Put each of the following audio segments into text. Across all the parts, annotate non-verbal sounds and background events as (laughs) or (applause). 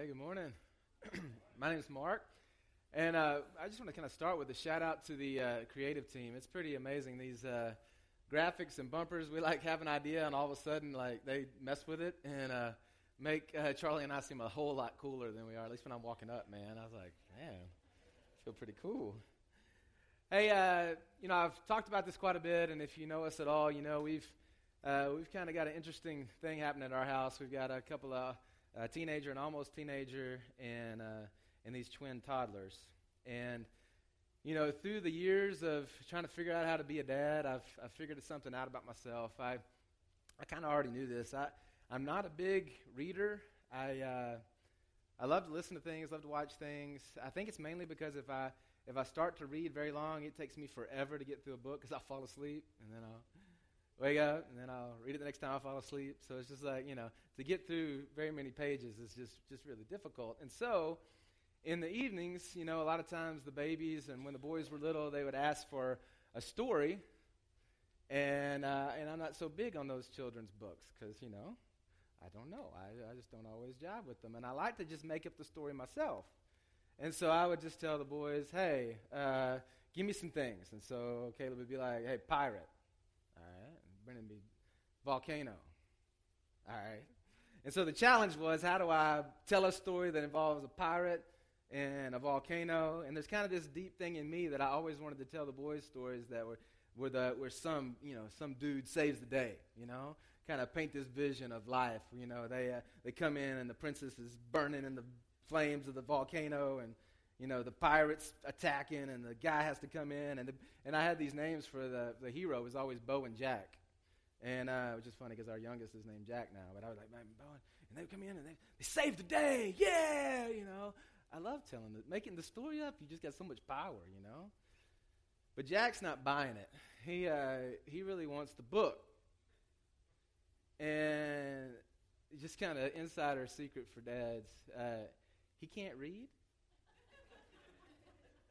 Hey, good morning. (clears throat) My name is Mark, and uh, I just want to kind of start with a shout out to the uh, creative team. It's pretty amazing these uh, graphics and bumpers. We like have an idea, and all of a sudden, like they mess with it and uh, make uh, Charlie and I seem a whole lot cooler than we are. At least when I'm walking up, man, I was like, man, I feel pretty cool. Hey, uh, you know, I've talked about this quite a bit, and if you know us at all, you know we've we've kind of got an interesting thing happening at our house. We've got a couple of a teenager and almost teenager, and uh, and these twin toddlers. And you know, through the years of trying to figure out how to be a dad, I've I've figured something out about myself. I I kind of already knew this. I I'm not a big reader. I uh, I love to listen to things, love to watch things. I think it's mainly because if I if I start to read very long, it takes me forever to get through a book because I'll fall asleep and then I'll wake up, and then I'll read it the next time I fall asleep. So it's just like, you know, to get through very many pages is just, just really difficult. And so in the evenings, you know, a lot of times the babies and when the boys were little, they would ask for a story. And, uh, and I'm not so big on those children's books because, you know, I don't know. I, I just don't always jive with them. And I like to just make up the story myself. And so I would just tell the boys, hey, uh, give me some things. And so Caleb would be like, hey, pirate. Be volcano. All right. And so the challenge was how do I tell a story that involves a pirate and a volcano? And there's kind of this deep thing in me that I always wanted to tell the boys stories that were where the where some you know some dude saves the day. You know, kind of paint this vision of life. You know, they uh, they come in and the princess is burning in the flames of the volcano and you know, the pirates attacking, and the guy has to come in. And, the, and I had these names for the, the hero. It was always Bo and Jack. And uh, which is funny because our youngest is named Jack now. But I was like, man, Bowen. And they would come in and they, saved the day. Yeah, you know. I love telling it. Making the story up, you just got so much power, you know. But Jack's not buying it. He, uh, he really wants the book. And just kind of insider secret for dads. Uh, he can't read.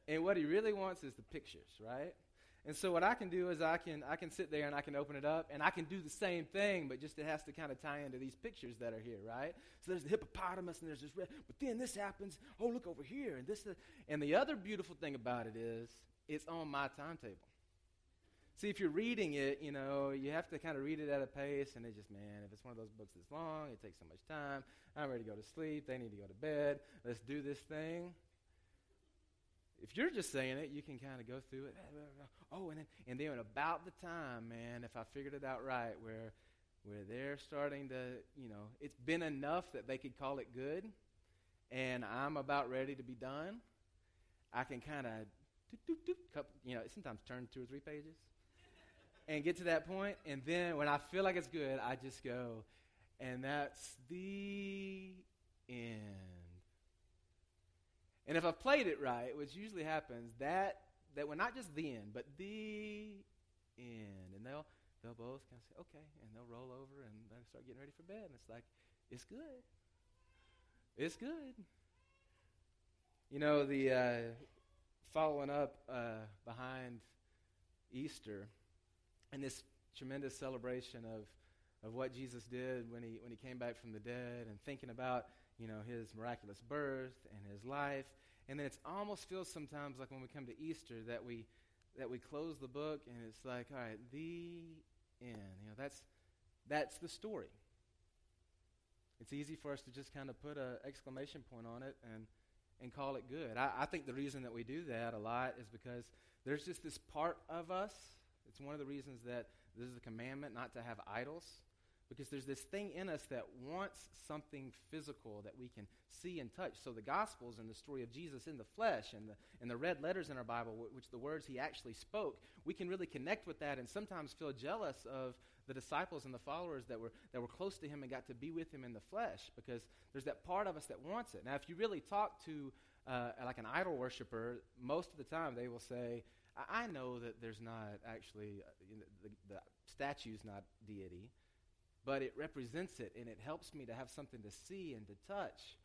and what he really wants is the pictures, right? And so what I can do is I can I can sit there and I can open it up and I can do the same thing, but just it has to kind of tie into these pictures that are here, right? So there's the hippopotamus and there's this red, but then this happens. Oh, look over here and this. And the other beautiful thing about it is it's on my timetable. See, if you're reading it, you know, you have to kind of read it at a pace, and it just, man, if it's one of those books that's long, it takes so much time. I'm ready to go to sleep. They need to go to bed. Let's do this thing. If you're just saying it, you can kind of go through it. Oh, and then, and then about the time, man, if I figured it out right, where where they're starting to, you know, it's been enough that they could call it good, and I'm about ready to be done. I can kind of, you know, sometimes turn two or three pages, (laughs) and get to that point, and then when I feel like it's good, I just go, and that's the end. And if I've played it right, which usually happens, that that we're not just the end, but the end. And they'll they'll both kind of say, okay, and they'll roll over and they'll start getting ready for bed. And it's like, it's good. It's good. You know, the uh, following up uh, behind Easter and this tremendous celebration of, of what Jesus did when he, when he came back from the dead and thinking about you know, his miraculous birth and his life. And then it almost feels sometimes like when we come to Easter that we that we close the book and it's like, all right, the end. You know, that's that's the story. It's easy for us to just kind of put an exclamation point on it and and call it good. I, I think the reason that we do that a lot is because there's just this part of us. It's one of the reasons that this is a commandment not to have idols because there's this thing in us that wants something physical that we can see and touch. So the Gospels and the story of Jesus in the flesh and the, and the red letters in our Bible, which the words he actually spoke, we can really connect with that and sometimes feel jealous of the disciples and the followers that were, that were close to him and got to be with him in the flesh because there's that part of us that wants it. Now, if you really talk to uh, like an idol worshiper, most of the time they will say, I, know that there's not actually, uh, you know, the, the statue's not deity but it represents it and it helps me to have something to see and to touch.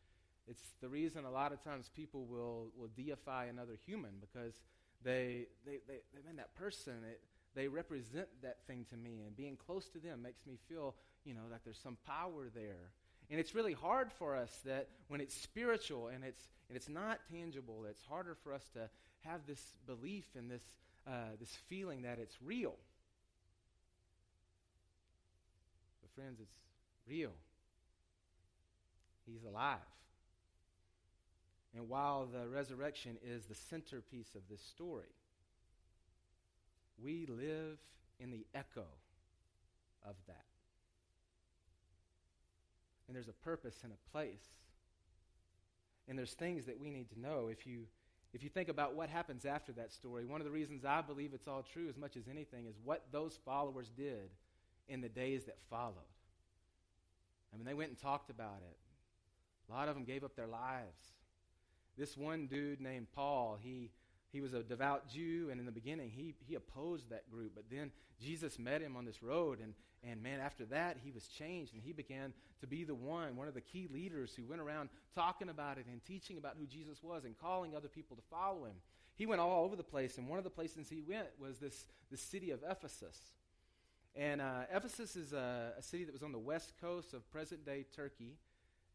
It's the reason a lot of times people will, will deify another human because they, they, they, they man, that person, it, they represent that thing to me, and being close to them makes me feel, you know, that there's some power there. And it's really hard for us that when it's spiritual and it's, and it's not tangible, it's harder for us to have this belief and this, uh, this feeling that it's real. Friends, it's real. He's alive. And while the resurrection is the centerpiece of this story, we live in the echo of that. And there's a purpose and a place. And there's things that we need to know. If you, if you think about what happens after that story, one of the reasons I believe it's all true as much as anything is what those followers did in the days that followed. I mean, they went and talked about it. A lot of them gave up their lives. This one dude named Paul, he he was a devout Jew, and in the beginning, he, he opposed that group. But then Jesus met him on this road, and, and man, after that, he was changed, and he began to be the one, one of the key leaders who went around talking about it and teaching about who Jesus was and calling other people to follow him. He went all over the place, and one of the places he went was this, this city of Ephesus. And uh, Ephesus is a, a, city that was on the west coast of present day Turkey,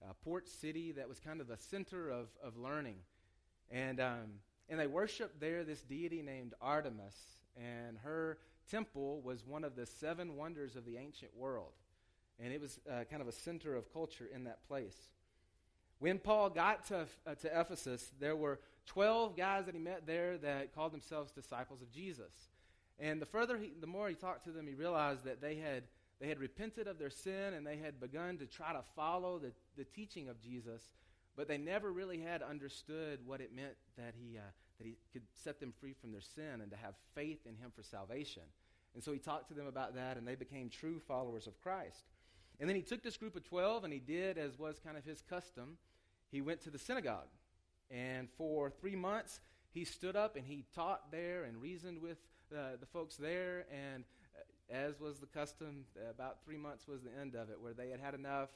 a port city that was kind of the center of, of learning. And um, and they worshiped there this deity named Artemis, and her temple was one of the seven wonders of the ancient world. And it was uh, kind of a center of culture in that place. When Paul got to, uh, to Ephesus, there were 12 guys that he met there that called themselves disciples of Jesus. And the further he, the more he talked to them, he realized that they had, they had repented of their sin and they had begun to try to follow the, the teaching of Jesus but they never really had understood what it meant that he, uh, that he could set them free from their sin and to have faith in him for salvation. And so he talked to them about that, and they became true followers of Christ. And then he took this group of 12, and he did as was kind of his custom. He went to the synagogue. And for three months, he stood up and he taught there and reasoned with uh, the folks there. And uh, as was the custom, about three months was the end of it, where they had had enough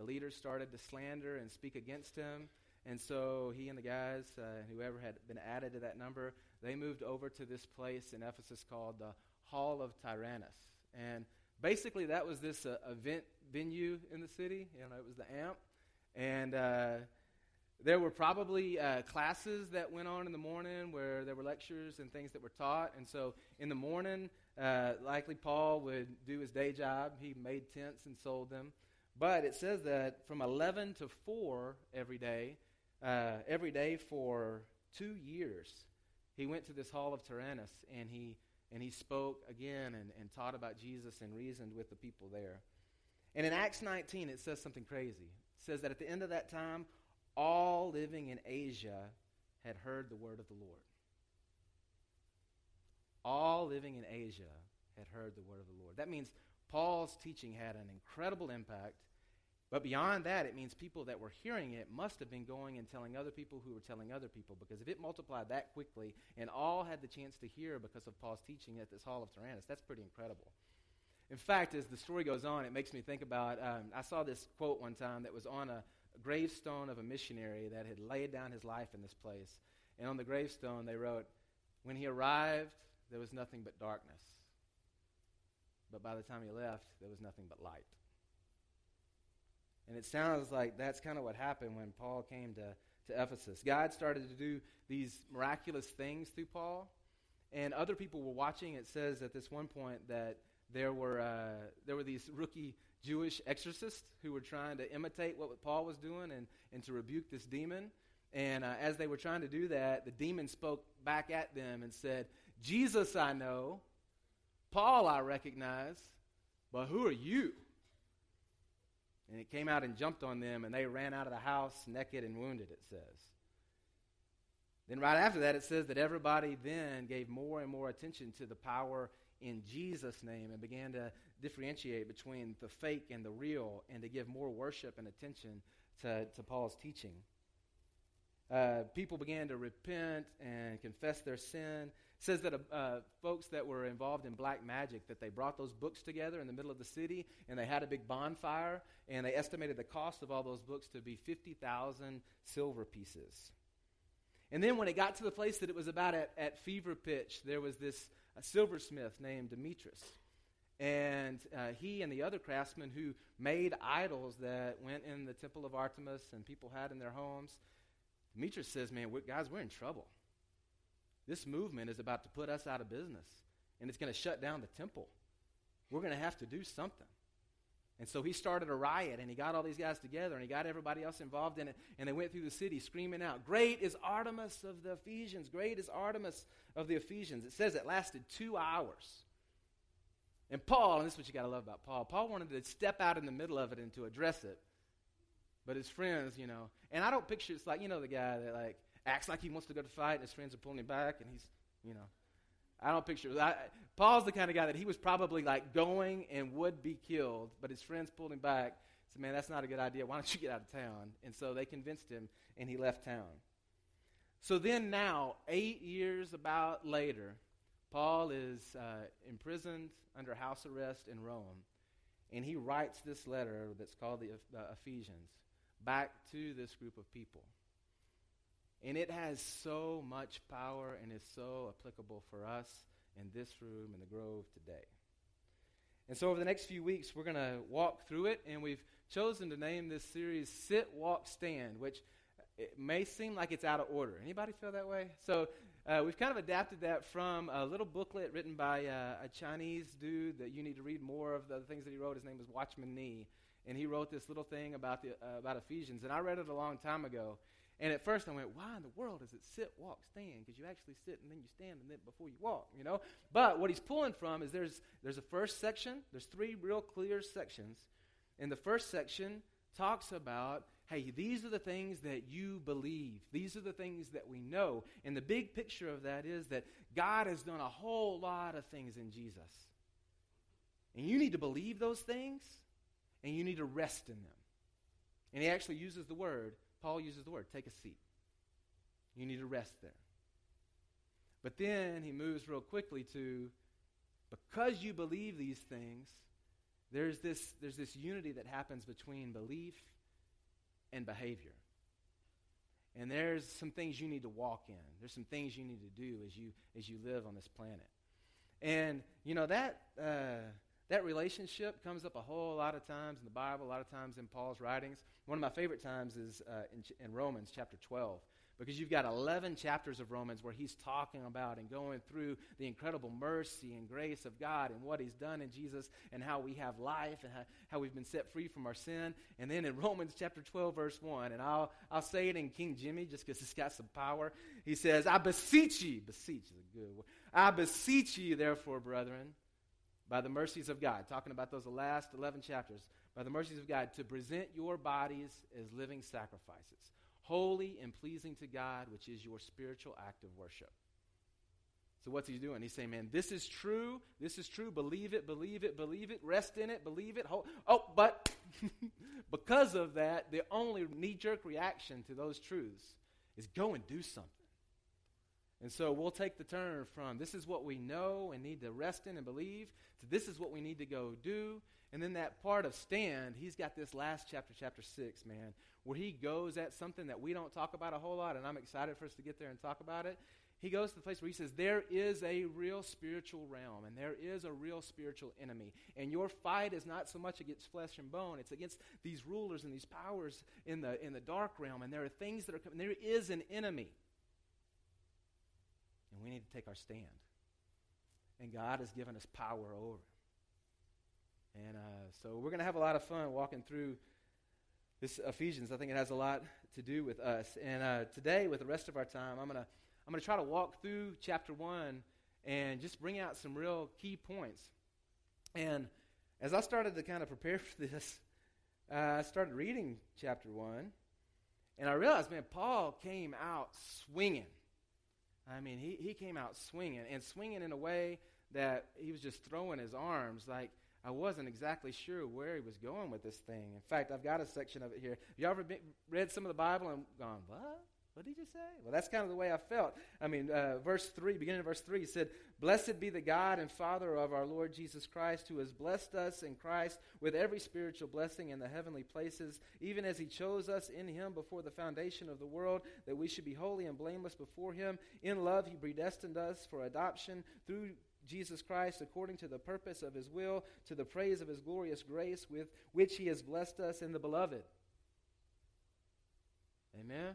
the leaders started to slander and speak against him. And so he and the guys, uh, whoever had been added to that number, they moved over to this place in Ephesus called the Hall of Tyrannus. And basically, that was this uh, event venue in the city. You know, it was the AMP. And uh, there were probably uh, classes that went on in the morning where there were lectures and things that were taught. And so in the morning, uh, likely Paul would do his day job. He made tents and sold them. But it says that from 11 to 4 every day, uh, every day for two years, he went to this hall of Tyrannus and he, and he spoke again and, and taught about Jesus and reasoned with the people there. And in Acts 19, it says something crazy. It says that at the end of that time, all living in Asia had heard the word of the Lord. All living in Asia had heard the word of the Lord. That means Paul's teaching had an incredible impact. But beyond that, it means people that were hearing it must have been going and telling other people who were telling other people. Because if it multiplied that quickly and all had the chance to hear because of Paul's teaching at this Hall of Tyrannus, that's pretty incredible. In fact, as the story goes on, it makes me think about um, I saw this quote one time that was on a gravestone of a missionary that had laid down his life in this place. And on the gravestone, they wrote, When he arrived, there was nothing but darkness. But by the time he left, there was nothing but light. And it sounds like that's kind of what happened when Paul came to, to Ephesus. God started to do these miraculous things through Paul, and other people were watching. It says at this one point that there were, uh, there were these rookie Jewish exorcists who were trying to imitate what Paul was doing and, and to rebuke this demon. And uh, as they were trying to do that, the demon spoke back at them and said, Jesus I know, Paul I recognize, but who are you? And it came out and jumped on them, and they ran out of the house naked and wounded, it says. Then, right after that, it says that everybody then gave more and more attention to the power in Jesus' name and began to differentiate between the fake and the real and to give more worship and attention to, to Paul's teaching. Uh, people began to repent and confess their sin says that uh, folks that were involved in black magic that they brought those books together in the middle of the city and they had a big bonfire and they estimated the cost of all those books to be 50,000 silver pieces. And then when it got to the place that it was about at, at fever pitch, there was this silversmith named Demetrius. And uh, he and the other craftsmen who made idols that went in the temple of Artemis and people had in their homes, Demetrius says, Man, we're, guys, we're in trouble. This movement is about to put us out of business, and it's going to shut down the temple. We're going to have to do something. And so he started a riot and he got all these guys together and he got everybody else involved in it. And they went through the city screaming out, Great is Artemis of the Ephesians! Great is Artemis of the Ephesians. It says it lasted two hours. And Paul, and this is what you got to love about Paul, Paul wanted to step out in the middle of it and to address it. But his friends, you know, and I don't picture it's like, you know, the guy that like acts like he wants to go to fight and his friends are pulling him back and he's, you know, I don't picture. Paul's the kind of guy that he was probably like going and would be killed, but his friends pulled him back. Said, "Man, that's not a good idea. Why don't you get out of town?" And so they convinced him, and he left town. So then, now eight years about later, Paul is uh, imprisoned under house arrest in Rome, and he writes this letter that's called the uh, Ephesians back to this group of people. And it has so much power and is so applicable for us in this room in the Grove today. And so, over the next few weeks, we're going to walk through it, and we've chosen to name this series Sit, Walk, Stand, which it may seem like it's out of order. Anybody feel that way? So, uh, we've kind of adapted that from a little booklet written by uh, a Chinese dude that you need to read more of the things that he wrote. His name was Watchman Nee, and he wrote this little thing about the uh, about Ephesians. And I read it a long time ago, and at first I went, why in the world is it sit, walk, stand? Because you actually sit and then you stand and then before you walk, you know? But what he's pulling from is there's, there's a first section, there's three real clear sections. And the first section talks about, hey, these are the things that you believe. These are the things that we know. And the big picture of that is that God has done a whole lot of things in Jesus. And you need to believe those things, and you need to rest in them. And he actually uses the word Paul uses the word take a seat. You need to rest there. But then he moves real quickly to because you believe these things, there's this, there's this unity that happens between belief and behavior. And there's some things you need to walk in. There's some things you need to do as you as you live on this planet. And you know that uh, that relationship comes up a whole lot of times in the Bible, a lot of times in Paul's writings. One of my favorite times is uh, in, in Romans chapter 12 because you've got 11 chapters of Romans where he's talking about and going through the incredible mercy and grace of God and what he's done in Jesus and how we have life and how, how we've been set free from our sin. And then in Romans chapter 12, verse 1, and I'll, I'll say it in King Jimmy just because it's got some power. He says, I beseech you, beseech is a good word. I beseech you, therefore, brethren, by the mercies of God, talking about those last 11 chapters, by the mercies of God, to present your bodies as living sacrifices, holy and pleasing to God, which is your spiritual act of worship. So, what's he doing? He's saying, man, this is true. This is true. Believe it, believe it, believe it. Rest in it, believe it. Oh, but (laughs) because of that, the only knee jerk reaction to those truths is go and do something. And so we'll take the turn from this is what we know and need to rest in and believe to this is what we need to go do. And then that part of stand, he's got this last chapter, chapter 6, man, where he goes at something that we don't talk about a whole lot, and I'm excited for us to get there and talk about it. He goes to the place where he says, There is a real spiritual realm, and there is a real spiritual enemy. And your fight is not so much against flesh and bone, it's against these rulers and these powers in the, in the dark realm. And there are things that are coming. There is an enemy. We need to take our stand. And God has given us power over And uh, so we're going to have a lot of fun walking through this Ephesians. I think it has a lot to do with us. And uh, today, with the rest of our time, I'm going to I'm going to try to walk through chapter one and just bring out some real key points. And as I started to kind of prepare (laughs) for this, uh, I started reading chapter one, and I realized, man, Paul came out swinging. I mean, he, he came out swinging, and swinging in a way that he was just throwing his arms like I wasn't exactly sure where he was going with this thing. In fact, I've got a section of it here. Have you ever been, read some of the Bible and gone, what? What did he say? Well, that's kind of the way I felt. I mean, uh, verse 3, beginning of verse 3, he said, Blessed be the God and Father of our Lord Jesus Christ, who has blessed us in Christ with every spiritual blessing in the heavenly places, even as he chose us in him before the foundation of the world, that we should be holy and blameless before him. In love, he predestined us for adoption through Jesus Christ according to the purpose of his will, to the praise of his glorious grace with which he has blessed us in the beloved. Amen.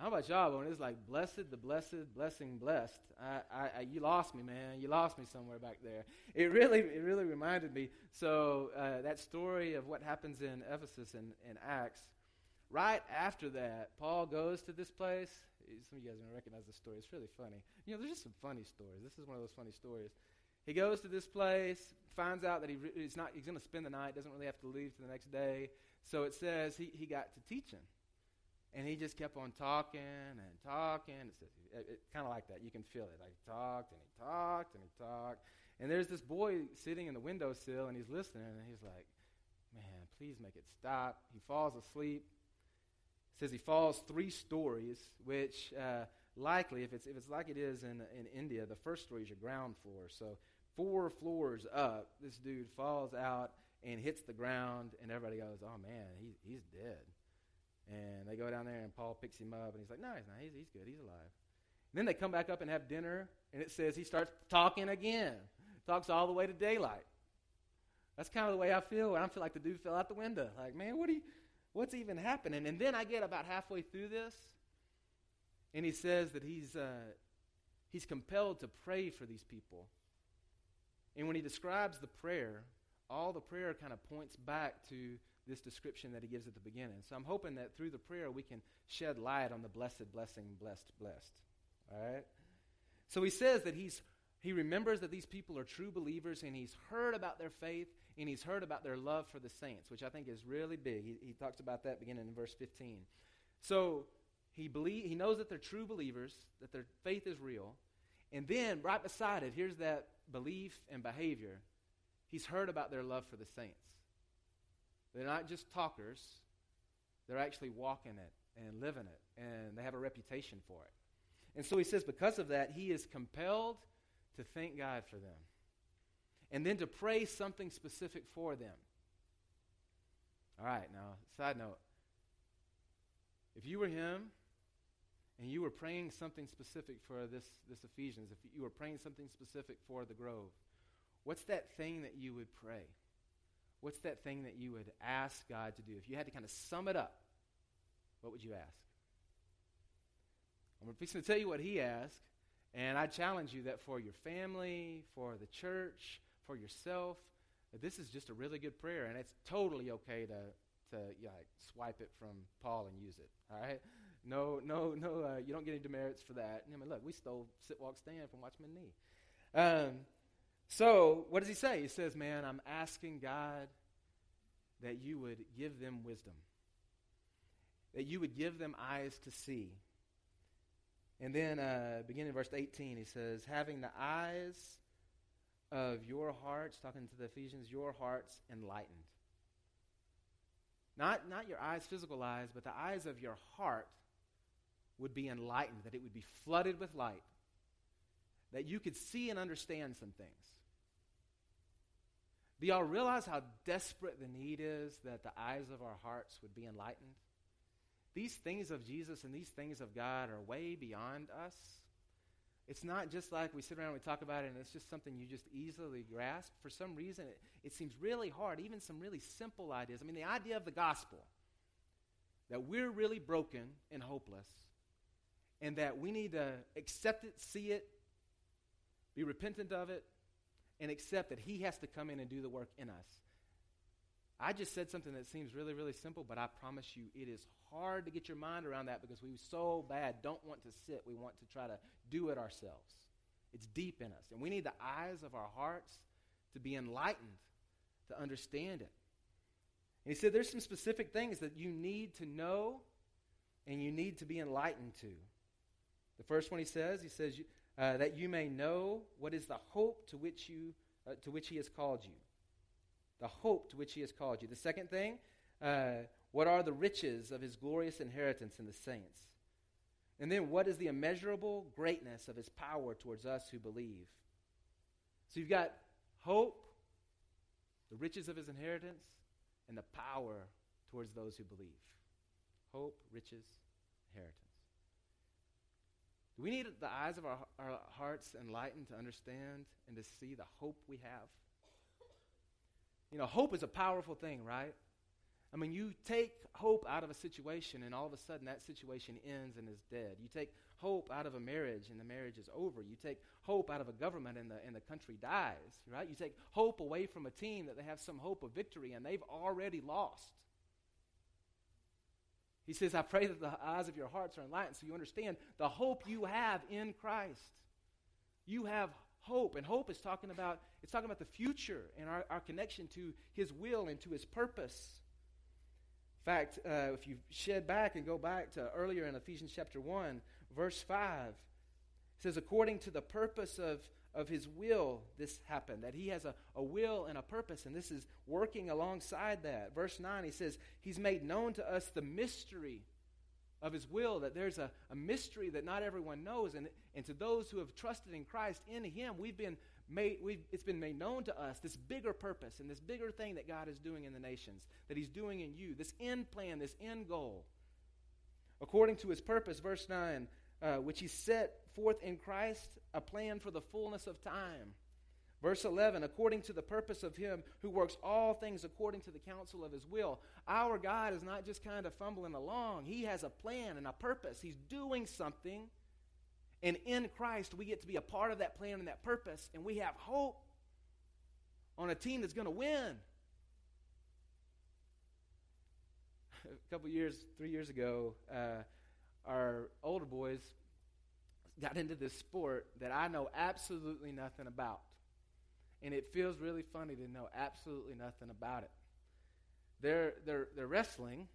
How about y'all when it's like blessed, the blessed, blessing, blessed? I, I, I, you lost me, man. You lost me somewhere back there. It really, it really reminded me. So uh, that story of what happens in Ephesus and in Acts. Right after that, Paul goes to this place. Some of you guys are gonna recognize this story. It's really funny. You know, there's just some funny stories. This is one of those funny stories. He goes to this place, finds out that he re- he's not. He's going to spend the night. Doesn't really have to leave to the next day. So it says he, he got to teaching. And he just kept on talking and talking. It's it, it, kind of like that. You can feel it. Like he talked and he talked and he talked. And there's this boy sitting in the windowsill and he's listening and he's like, man, please make it stop. He falls asleep. says he falls three stories, which uh, likely, if it's, if it's like it is in, in India, the first story is your ground floor. So four floors up, this dude falls out and hits the ground, and everybody goes, oh man, he, he's dead. And they go down there, and Paul picks him up, and he's like, no, he's not. He's, he's good. He's alive. And then they come back up and have dinner, and it says he starts talking again. Talks all the way to daylight. That's kind of the way I feel. I feel like the dude fell out the window. Like, man, what you, what's even happening? And then I get about halfway through this, and he says that he's, uh, he's compelled to pray for these people. And when he describes the prayer, all the prayer kind of points back to this description that he gives at the beginning. So I'm hoping that through the prayer we can shed light on the blessed, blessing, blessed, blessed. All right? So he says that he's he remembers that these people are true believers and he's heard about their faith and he's heard about their love for the saints, which I think is really big. He, he talks about that beginning in verse 15. So he, believe, he knows that they're true believers, that their faith is real. And then right beside it, here's that belief and behavior. He's heard about their love for the saints. They're not just talkers, they're actually walking it and living it, and they have a reputation for it. And so he says, because of that, he is compelled to thank God for them. And then to pray something specific for them. All right, now, side note. If you were him and you were praying something specific for this, this Ephesians, if you were praying something specific for the Grove, what's that thing that you would pray? what's that thing that you would ask God to do? If you had to kind of sum it up, what would you ask? I'm fixing to tell you what he asked, and I challenge you that for your family, for the church, for yourself, this is just a really good prayer, and it's totally okay to, to yeah, like, swipe it from Paul and use it. All right? No, no, no, uh, you don't get any demerits for that. I mean, look, we stole sit, walk, stand from Watchman Nee. Um, so, what does he say? He says, Man, I'm asking God that you would give them wisdom, that you would give them eyes to see. And then, uh, beginning in verse 18, he says, Having the eyes of your hearts, talking to the Ephesians, your hearts enlightened. Not, not your eyes, physical eyes, but the eyes of your heart would be enlightened, that it would be flooded with light, that you could see and understand some things. Do y'all realize how desperate the need is that the eyes of our hearts would be enlightened? These things of Jesus and these things of God are way beyond us. It's not just like we sit around and we talk about it and it's just something you just easily grasp. For some reason, it, it seems really hard, even some really simple ideas. I mean, the idea of the gospel that we're really broken and hopeless and that we need to accept it, see it, be repentant of it, and accept that He has to come in and do the work in us. I just said something that seems really, really simple, but I promise you it is hard to get your mind around that because we so bad don't want to sit. We want to try to do it ourselves. It's deep in us. And we need the eyes of our hearts to be enlightened, to understand it. And he said there's some specific things that you need to know and you need to be enlightened to. The first one he says, he says, uh, that you may know what is the hope to which, you, uh, to which he has called you. The hope to which he has called you. The second thing, uh, what are the riches of his glorious inheritance in the saints? And then, what is the immeasurable greatness of his power towards us who believe? So you've got hope, the riches of his inheritance, and the power towards those who believe. Hope, riches, inheritance. We need the eyes of our, our hearts enlightened to understand and to see the hope we have? You know, hope is a powerful thing, right? I mean, you take hope out of a situation, and all of a sudden that situation ends and is dead. You take hope out of a marriage, and the marriage is over. You take hope out of a government, and the, and the country dies, right? You take hope away from a team that they have some hope of victory, and they've already lost. He says, I pray that the eyes of your hearts are enlightened so you understand the hope you have in Christ. You have hope, and hope is talking about it's talking about the future and our, our connection to his will and to his purpose. In fact, uh, if you shed back and go back to earlier in Ephesians chapter 1, verse 5, it says, according to the purpose of, of his will, this happened. That he has a, a will and a purpose, and this is working alongside that. Verse 9, he says, He's made known to us the mystery of his will, that there's a, a mystery that not everyone knows. And, and to those who have trusted in Christ, in him, we've been made, we've, it's been made known to us this bigger purpose and this bigger thing that God is doing in the nations, that He's doing in you, this end plan, this end goal. According to His purpose, verse 9, uh, which He set forth in Christ, a plan for the fullness of time. Verse 11, according to the purpose of Him who works all things according to the counsel of His will. Our God is not just kind of fumbling along, He has a plan and a purpose. He's doing something and in Christ, we get to be a part of that plan and that purpose, and we have hope on a team that's going to win. (laughs) a couple years, three years ago, uh, our older boys got into this sport that I know absolutely nothing about. And it feels really funny to know absolutely nothing about it. They're, they're, they're wrestling,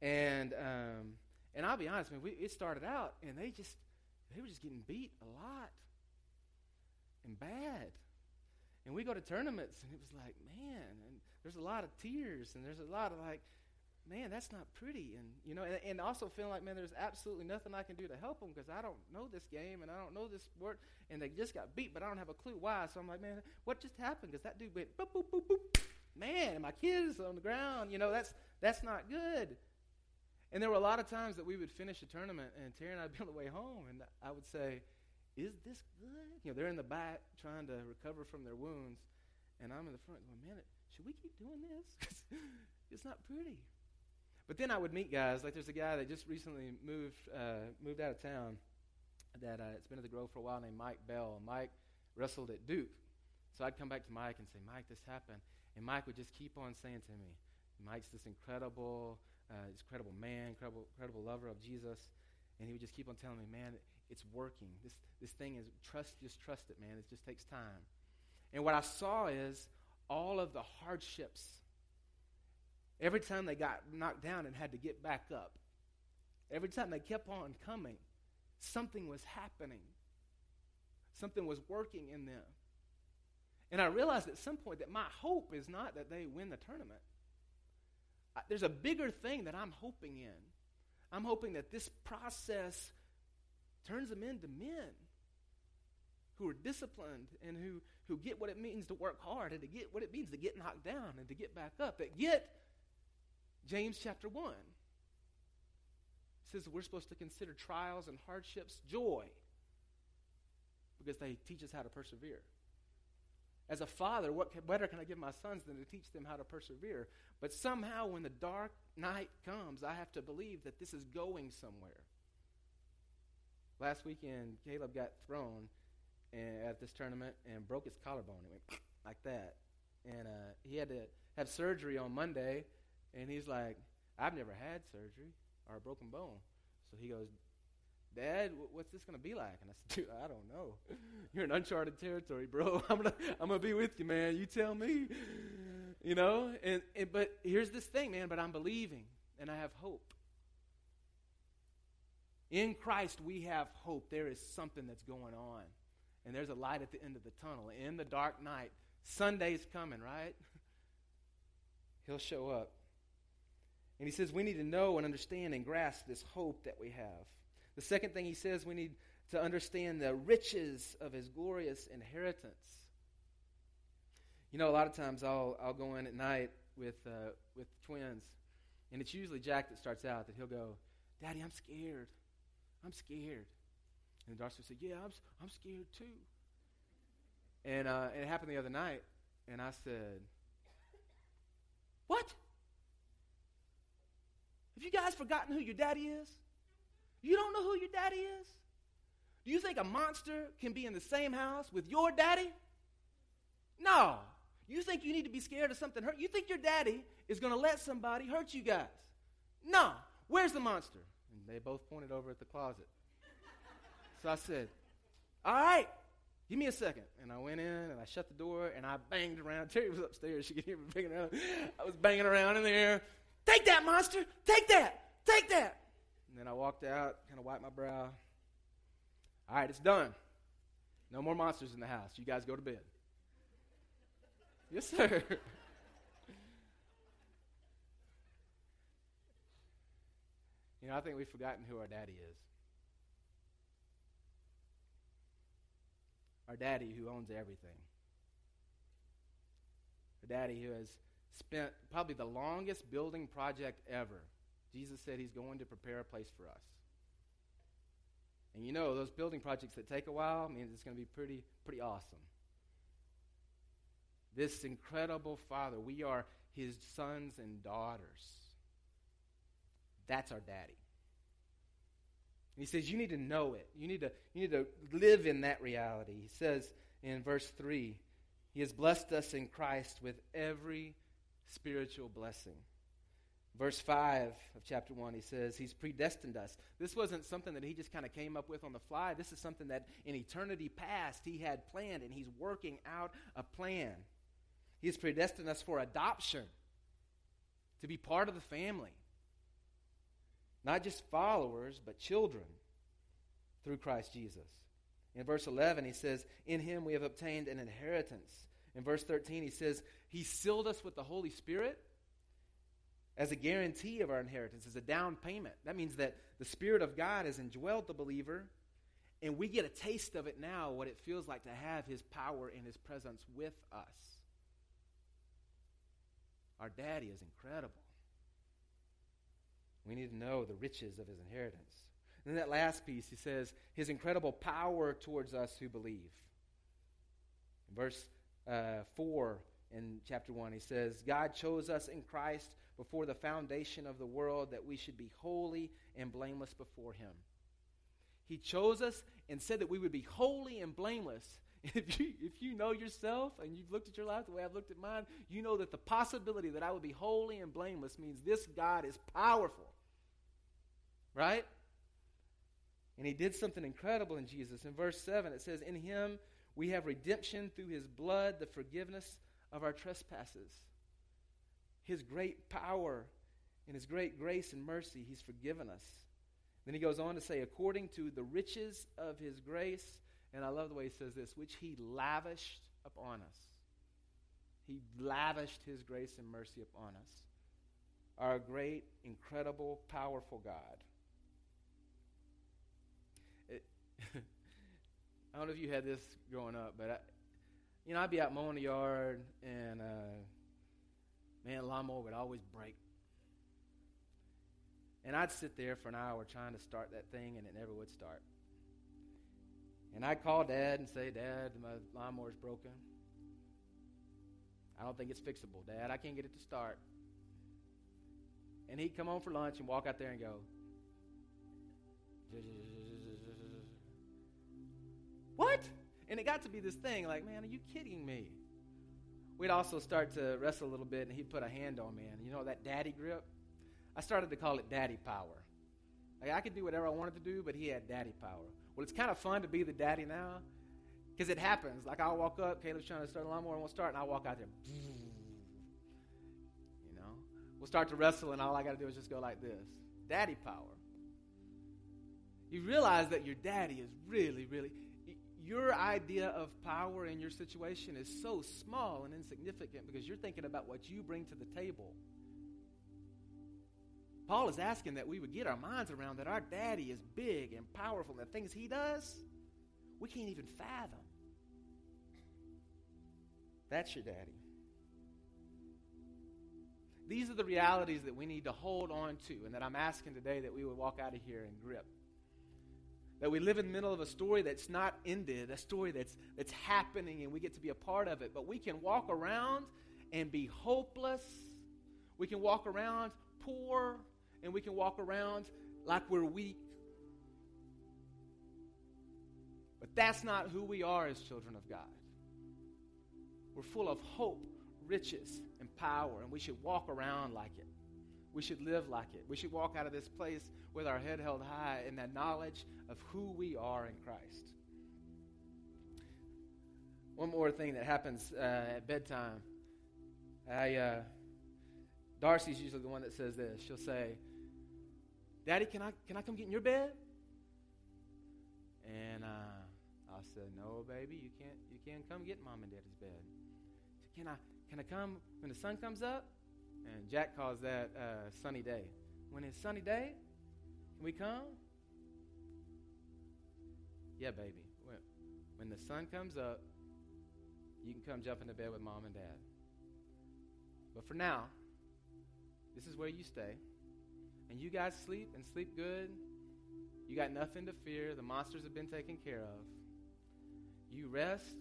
and, um, and I'll be honest, I mean, we, it started out, and they just – they were just getting beat a lot and bad. And we go to tournaments, and it was like, man, and there's a lot of tears, and there's a lot of like, man, that's not pretty. And, you know, and, and also feeling like, man, there's absolutely nothing I can do to help them because I don't know this game and I don't know this sport. And they just got beat, but I don't have a clue why. So I'm like, man, what just happened? Because that dude went boop, boop, boop, boop. Man, and my kid's on the ground. You know, that's, that's not good. And there were a lot of times that we would finish a tournament, and Terry and I'd (laughs) be on the way home, and I would say, "Is this good?" You know, they're in the back trying to recover from their wounds, and I'm in the front going, "Man, should we keep doing this? (laughs) it's not pretty." But then I would meet guys like there's a guy that just recently moved uh, moved out of town that uh, it's been at the Grove for a while named Mike Bell. Mike wrestled at Duke, so I'd come back to Mike and say, "Mike, this happened," and Mike would just keep on saying to me, "Mike's this incredible." uh, this incredible man, incredible, incredible lover of Jesus. And he would just keep on telling me, man, it's working. This, this thing is, trust, just trust it, man. It just takes time. And what I saw is all of the hardships. Every time they got knocked down and had to get back up, every time they kept on coming, something was happening. Something was working in them. And I realized at some point that my hope is not that they win the tournament there's a bigger thing that I'm hoping in. I'm hoping that this process turns them into men who are disciplined and who, who get what it means to work hard and to get what it means to get knocked down and to get back up, that get James chapter 1. Says we're supposed to consider trials and hardships joy because they teach us how to persevere. As a father, what better can I give my sons than to teach them how to persevere? But somehow, when the dark night comes, I have to believe that this is going somewhere. Last weekend, Caleb got thrown at this tournament and broke his collarbone. It went (clears throat) like that. And uh, he had to have surgery on Monday. And he's like, I've never had surgery or a broken bone. So he goes, Dad, what's this going to be like? And I said, Dude, I don't know. (laughs) You're in uncharted territory, bro. (laughs) I'm going to I'm gonna be with you, man. You tell me. You know? And, and, but here's this thing, man, but I'm believing and I have hope. In Christ, we have hope. There is something that's going on. And there's a light at the end of the tunnel. In the dark night, Sunday's coming, right? (laughs) He'll show up. And he says we need to know and understand and grasp this hope that we have. The second thing he says, we need to understand the riches of his glorious inheritance. You know, a lot of times I'll, I'll go in at night with, uh, with twins, and it's usually Jack that starts out that he'll go, Daddy, I'm scared. I'm scared. And Darcy said, Yeah, I'm, I'm scared too. And, uh, and it happened the other night, and I said, What? Have you guys forgotten who your daddy is? You don't know who your daddy is? Do you think a monster can be in the same house with your daddy? No. You think you need to be scared of something hurt? You think your daddy is going to let somebody hurt you guys? No. Where's the monster? And they both pointed over at the closet. so I said, All right, give me a second. And I went in and I shut the door and I banged around. Terry was upstairs. She could hear me banging around. I was banging around in there. Take that, monster! Take that! Take that! And then I walked out, kind of wiped my brow. All right, it's done. No more monsters in the house. You guys go to bed. Yes, sir. you know, I think we've forgotten who our daddy is. Our daddy who owns everything. Our daddy who has spent probably the longest building project ever. Jesus said he's going to prepare a place for us. And you know, those building projects that take a while means it's going to be pretty, pretty awesome. This incredible Father, we are his sons and daughters. That's our daddy. He says, You need to know it. You need to, you need to live in that reality. He says in verse 3 He has blessed us in Christ with every spiritual blessing. Verse 5 of chapter 1, he says, He's predestined us. This wasn't something that he just kind of came up with on the fly. This is something that in eternity past he had planned, and he's working out a plan. He has predestined us for adoption, to be part of the family. Not just followers, but children through Christ Jesus. In verse 11, he says, In him we have obtained an inheritance. In verse 13, he says, He sealed us with the Holy Spirit as a guarantee of our inheritance, as a down payment. That means that the Spirit of God has indwelled the believer, and we get a taste of it now, what it feels like to have His power and His presence with us. Our daddy is incredible. We need to know the riches of His inheritance. And then that last piece, he says, His incredible power towards us who believe. verse uh, 4 in chapter 1, he says, God chose us in Christ before the foundation of the world that we should be holy and blameless before him. He chose us and said that we would be holy and blameless. (laughs) If you, if you know yourself and you've looked at your life the way I've looked at mine, you know that the possibility that I would be holy and blameless means this God is powerful. Right? And he did something incredible in Jesus. In verse 7, it says, In him we have redemption through his blood, the forgiveness of our trespasses. His great power and his great grace and mercy, he's forgiven us. Then he goes on to say, according to the riches of his grace, and I love the way he says this, which he lavished upon us. He lavished his grace and mercy upon us. Our great, incredible, powerful God. It, (laughs) I don't know if you had this growing up, but I, you know, I'd be out mowing the yard, and uh, man, lawnmower would always break. And I'd sit there for an hour trying to start that thing, and it never would start. And I'd call Dad and say, Dad, my lawnmower's broken. I don't think it's fixable, Dad. I can't get it to start. And he'd come home for lunch and walk out there and go, And it got to be this thing like, man, are you kidding me? We'd also start to wrestle a little bit, and he'd put a hand on me. And you know that daddy grip? I started to call it daddy power. Like I could do whatever I wanted to do, but he had daddy power. Well, it's kind of fun to be the daddy now because it happens. Like I'll walk up, Caleb's trying to start a lawnmower, and we'll start, and I'll walk out there. (laughs) You know, we'll start to wrestle, and all I got to do is just go like this. Daddy power. You realize that your daddy is really, really your idea of power in your situation is so small and insignificant because you're thinking about what you bring to the table. Paul is asking that we would get our minds around that our daddy is big and powerful, and the things he does, we can't even fathom. That's your daddy. These are the realities that we need to hold on to, and that I'm asking today that we would walk out of here and grip. That we live in the middle of a story that's not ended, a story that's, that's happening, and we get to be a part of it. But we can walk around and be hopeless. We can walk around poor, and we can walk around like we're weak. But that's not who we are as children of God. We're full of hope, riches, and power, and we should walk around like it. We should live like it. We should walk out of this place with our head held high in that knowledge of who we are in Christ. One more thing that happens uh, at bedtime. I, uh, Darcy's usually the one that says this. She'll say, Daddy, can I, can I come get in your bed? And uh, I said, No, baby, you can't, you can't come get mom and daddy's bed. Can I, can I come when the sun comes up? And Jack calls that uh, sunny day. When it's sunny day, can we come? Yeah, baby. When, when the sun comes up, you can come jump into bed with mom and dad. But for now, this is where you stay. And you guys sleep and sleep good. You got nothing to fear. The monsters have been taken care of. You rest.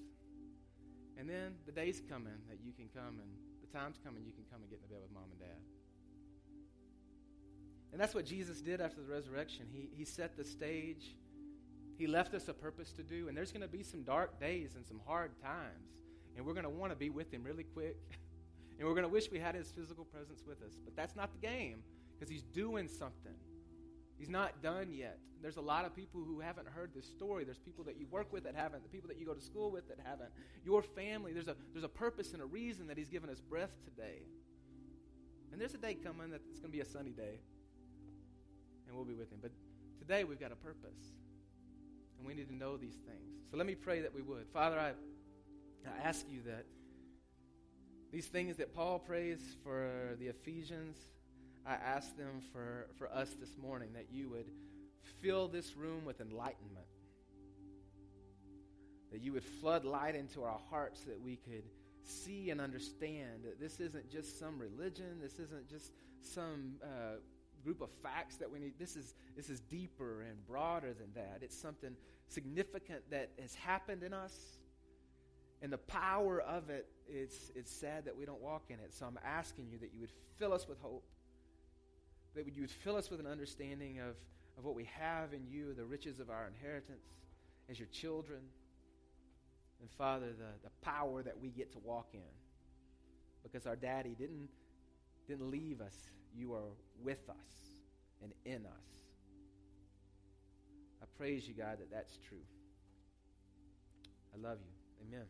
And then the day's coming that you can come and time's coming you can come and get in the bed with mom and dad. And that's what Jesus did after the resurrection. He, he set the stage. He left us a purpose to do. And there's going to be some dark days and some hard times. And we're going to want to be with him really quick. (laughs) and we're going to wish we had his physical presence with us. But that's not the game because he's doing something. He's not done yet. There's a lot of people who haven't heard this story. There's people that you work with that haven't, the people that you go to school with that haven't. Your family, there's a, there's a purpose and a reason that he's given us breath today. And there's a day coming that it's going to be a sunny day, and we'll be with him. But today we've got a purpose, and we need to know these things. So let me pray that we would. Father, I, I ask you that these things that Paul prays for the Ephesians, I ask them for, for us this morning that you would fill this room with enlightenment. That you would flood light into our hearts that we could see and understand that this isn't just some religion, this isn't just some uh, group of facts that we need. This is, this is deeper and broader than that. It's something significant that has happened in us. And the power of it, it's, it's sad that we don't walk in it. So I'm asking you that you would fill us with hope that you would fill us with an understanding of, of what we have in you, the riches of our inheritance as your children. And Father, the, the power that we get to walk in. Because our daddy didn't, didn't leave us. You are with us and in us. I praise you, God, that that's true. I love you. Amen.